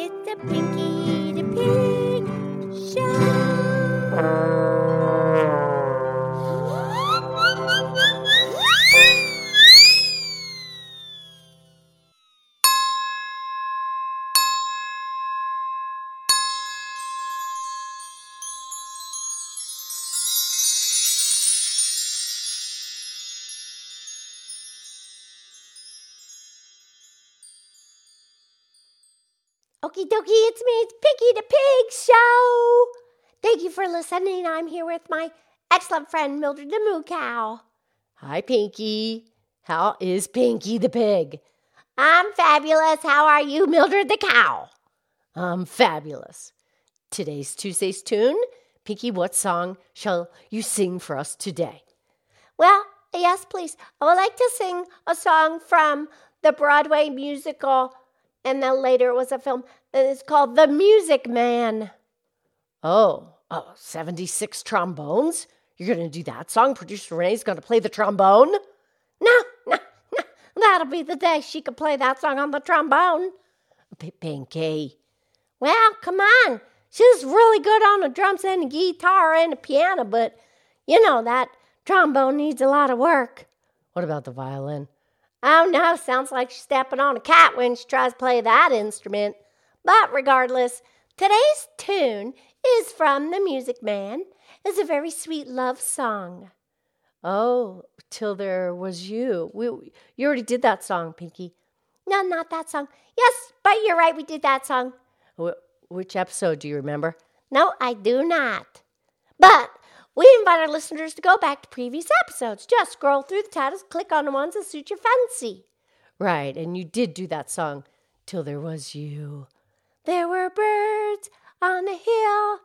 It's a Pinkie Okie dokie, it's me, it's Pinkie the Pig Show. Thank you for listening. I'm here with my excellent friend Mildred the Moo Cow. Hi, Pinkie. How is Pinkie the pig? I'm fabulous. How are you, Mildred the Cow? I'm fabulous. Today's Tuesday's tune. Pinkie, what song shall you sing for us today? Well, yes, please. I would like to sing a song from the Broadway musical, and then later it was a film. It's called The Music Man. Oh, oh, 76 trombones? You're going to do that song? Producer Renee's going to play the trombone? No, no, no. That'll be the day she could play that song on the trombone. Pinkie. Well, come on. She's really good on the drums and the guitar and the piano, but you know that trombone needs a lot of work. What about the violin? Oh no, sounds like she's stepping on a cat when she tries to play that instrument. But regardless, today's tune is from The Music Man. It's a very sweet love song. Oh, till there was you. We, you already did that song, Pinkie. No, not that song. Yes, but you're right, we did that song. Wh- which episode do you remember? No, I do not. But we invite our listeners to go back to previous episodes. Just scroll through the titles, click on the ones that suit your fancy. Right, and you did do that song, Till There Was You. There were birds on the hill.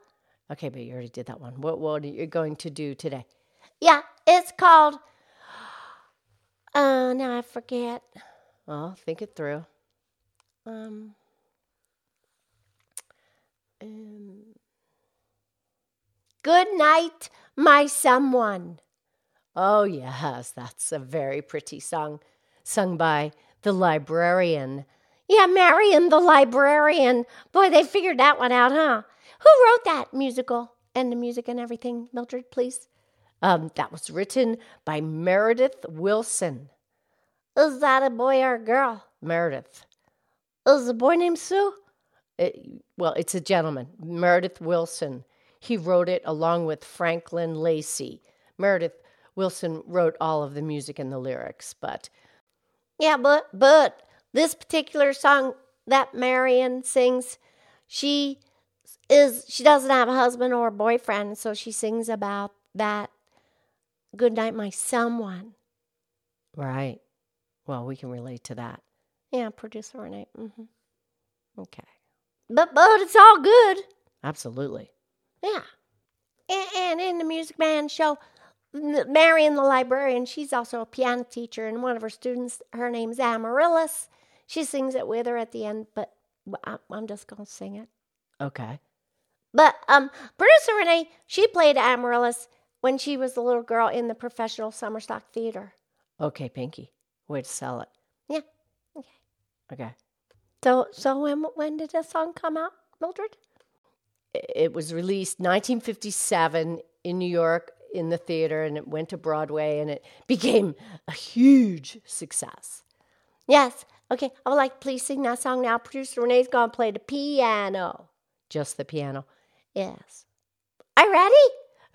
Okay, but you already did that one. What, what are you going to do today? Yeah, it's called. Uh, now I forget. Well, think it through. Um. um Good night, my someone. Oh, yes, that's a very pretty song, sung by the librarian. Yeah, Marion the librarian. Boy, they figured that one out, huh? Who wrote that musical and the music and everything, Mildred, please? Um, that was written by Meredith Wilson. Is that a boy or a girl? Meredith. Is the boy named Sue? It, well, it's a gentleman, Meredith Wilson. He wrote it along with Franklin Lacey. Meredith Wilson wrote all of the music and the lyrics, but yeah, but but this particular song that Marion sings, she is she doesn't have a husband or a boyfriend, so she sings about that. Good night, my someone. Right. Well, we can relate to that. Yeah, producer Renee. Mm-hmm. Okay. But but it's all good. Absolutely. Yeah. And, and in the Music Man show, Marion the librarian, she's also a piano teacher, and one of her students, her name's Amaryllis. She sings it with her at the end, but I'm just going to sing it. Okay. But um, producer Renee, she played Amaryllis when she was a little girl in the professional summer stock theater. Okay, Pinkie. Way to sell it. Yeah. Okay. Okay. So, so when when did the song come out, Mildred? It was released 1957 in New York in the theater, and it went to Broadway, and it became a huge success. Yes. Okay. I would like please sing that song now. Producer Renee's to play the piano. Just the piano. Yes. Are you ready?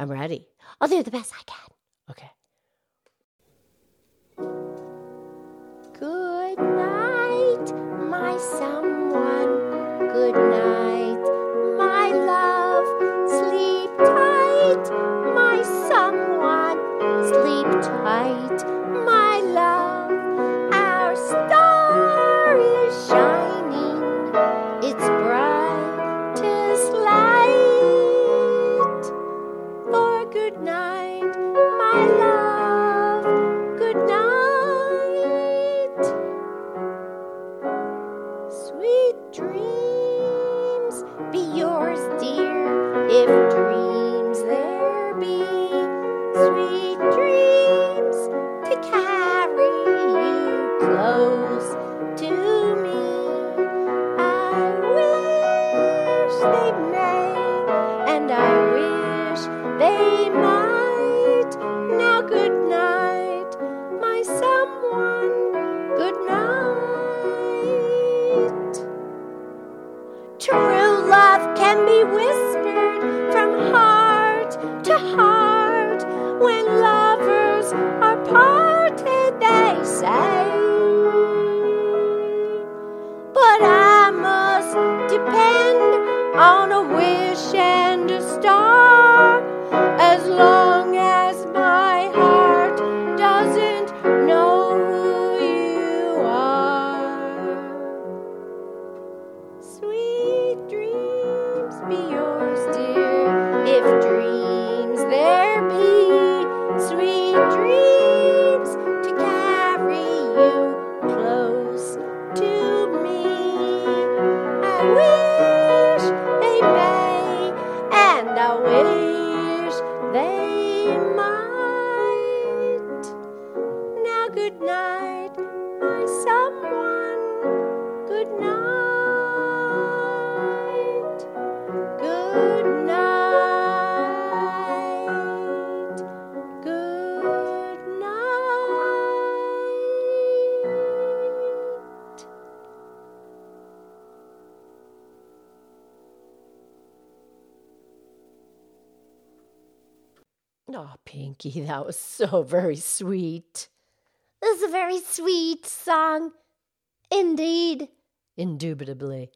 I'm ready. I'll do the best I can. Okay. Good night, my someone. Sweet dreams to carry you close to me. I wish they may, and I wish they might. Sweet dreams be yours, dear, if dreams there be. Sweet dreams to carry you close to me. I wish they may, and I wish they might. Now, good night, my someone. Oh, Pinkie, that was so very sweet. This is a very sweet song. Indeed. Indubitably.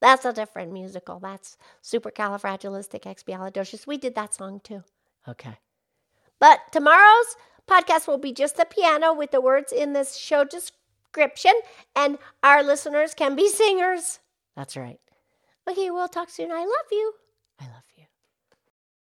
That's a different musical. That's Supercalifragilisticexpialidocious. We did that song too. Okay. But tomorrow's podcast will be just the piano with the words in this show description, and our listeners can be singers. That's right. Okay, we'll talk soon. I love you. I love you.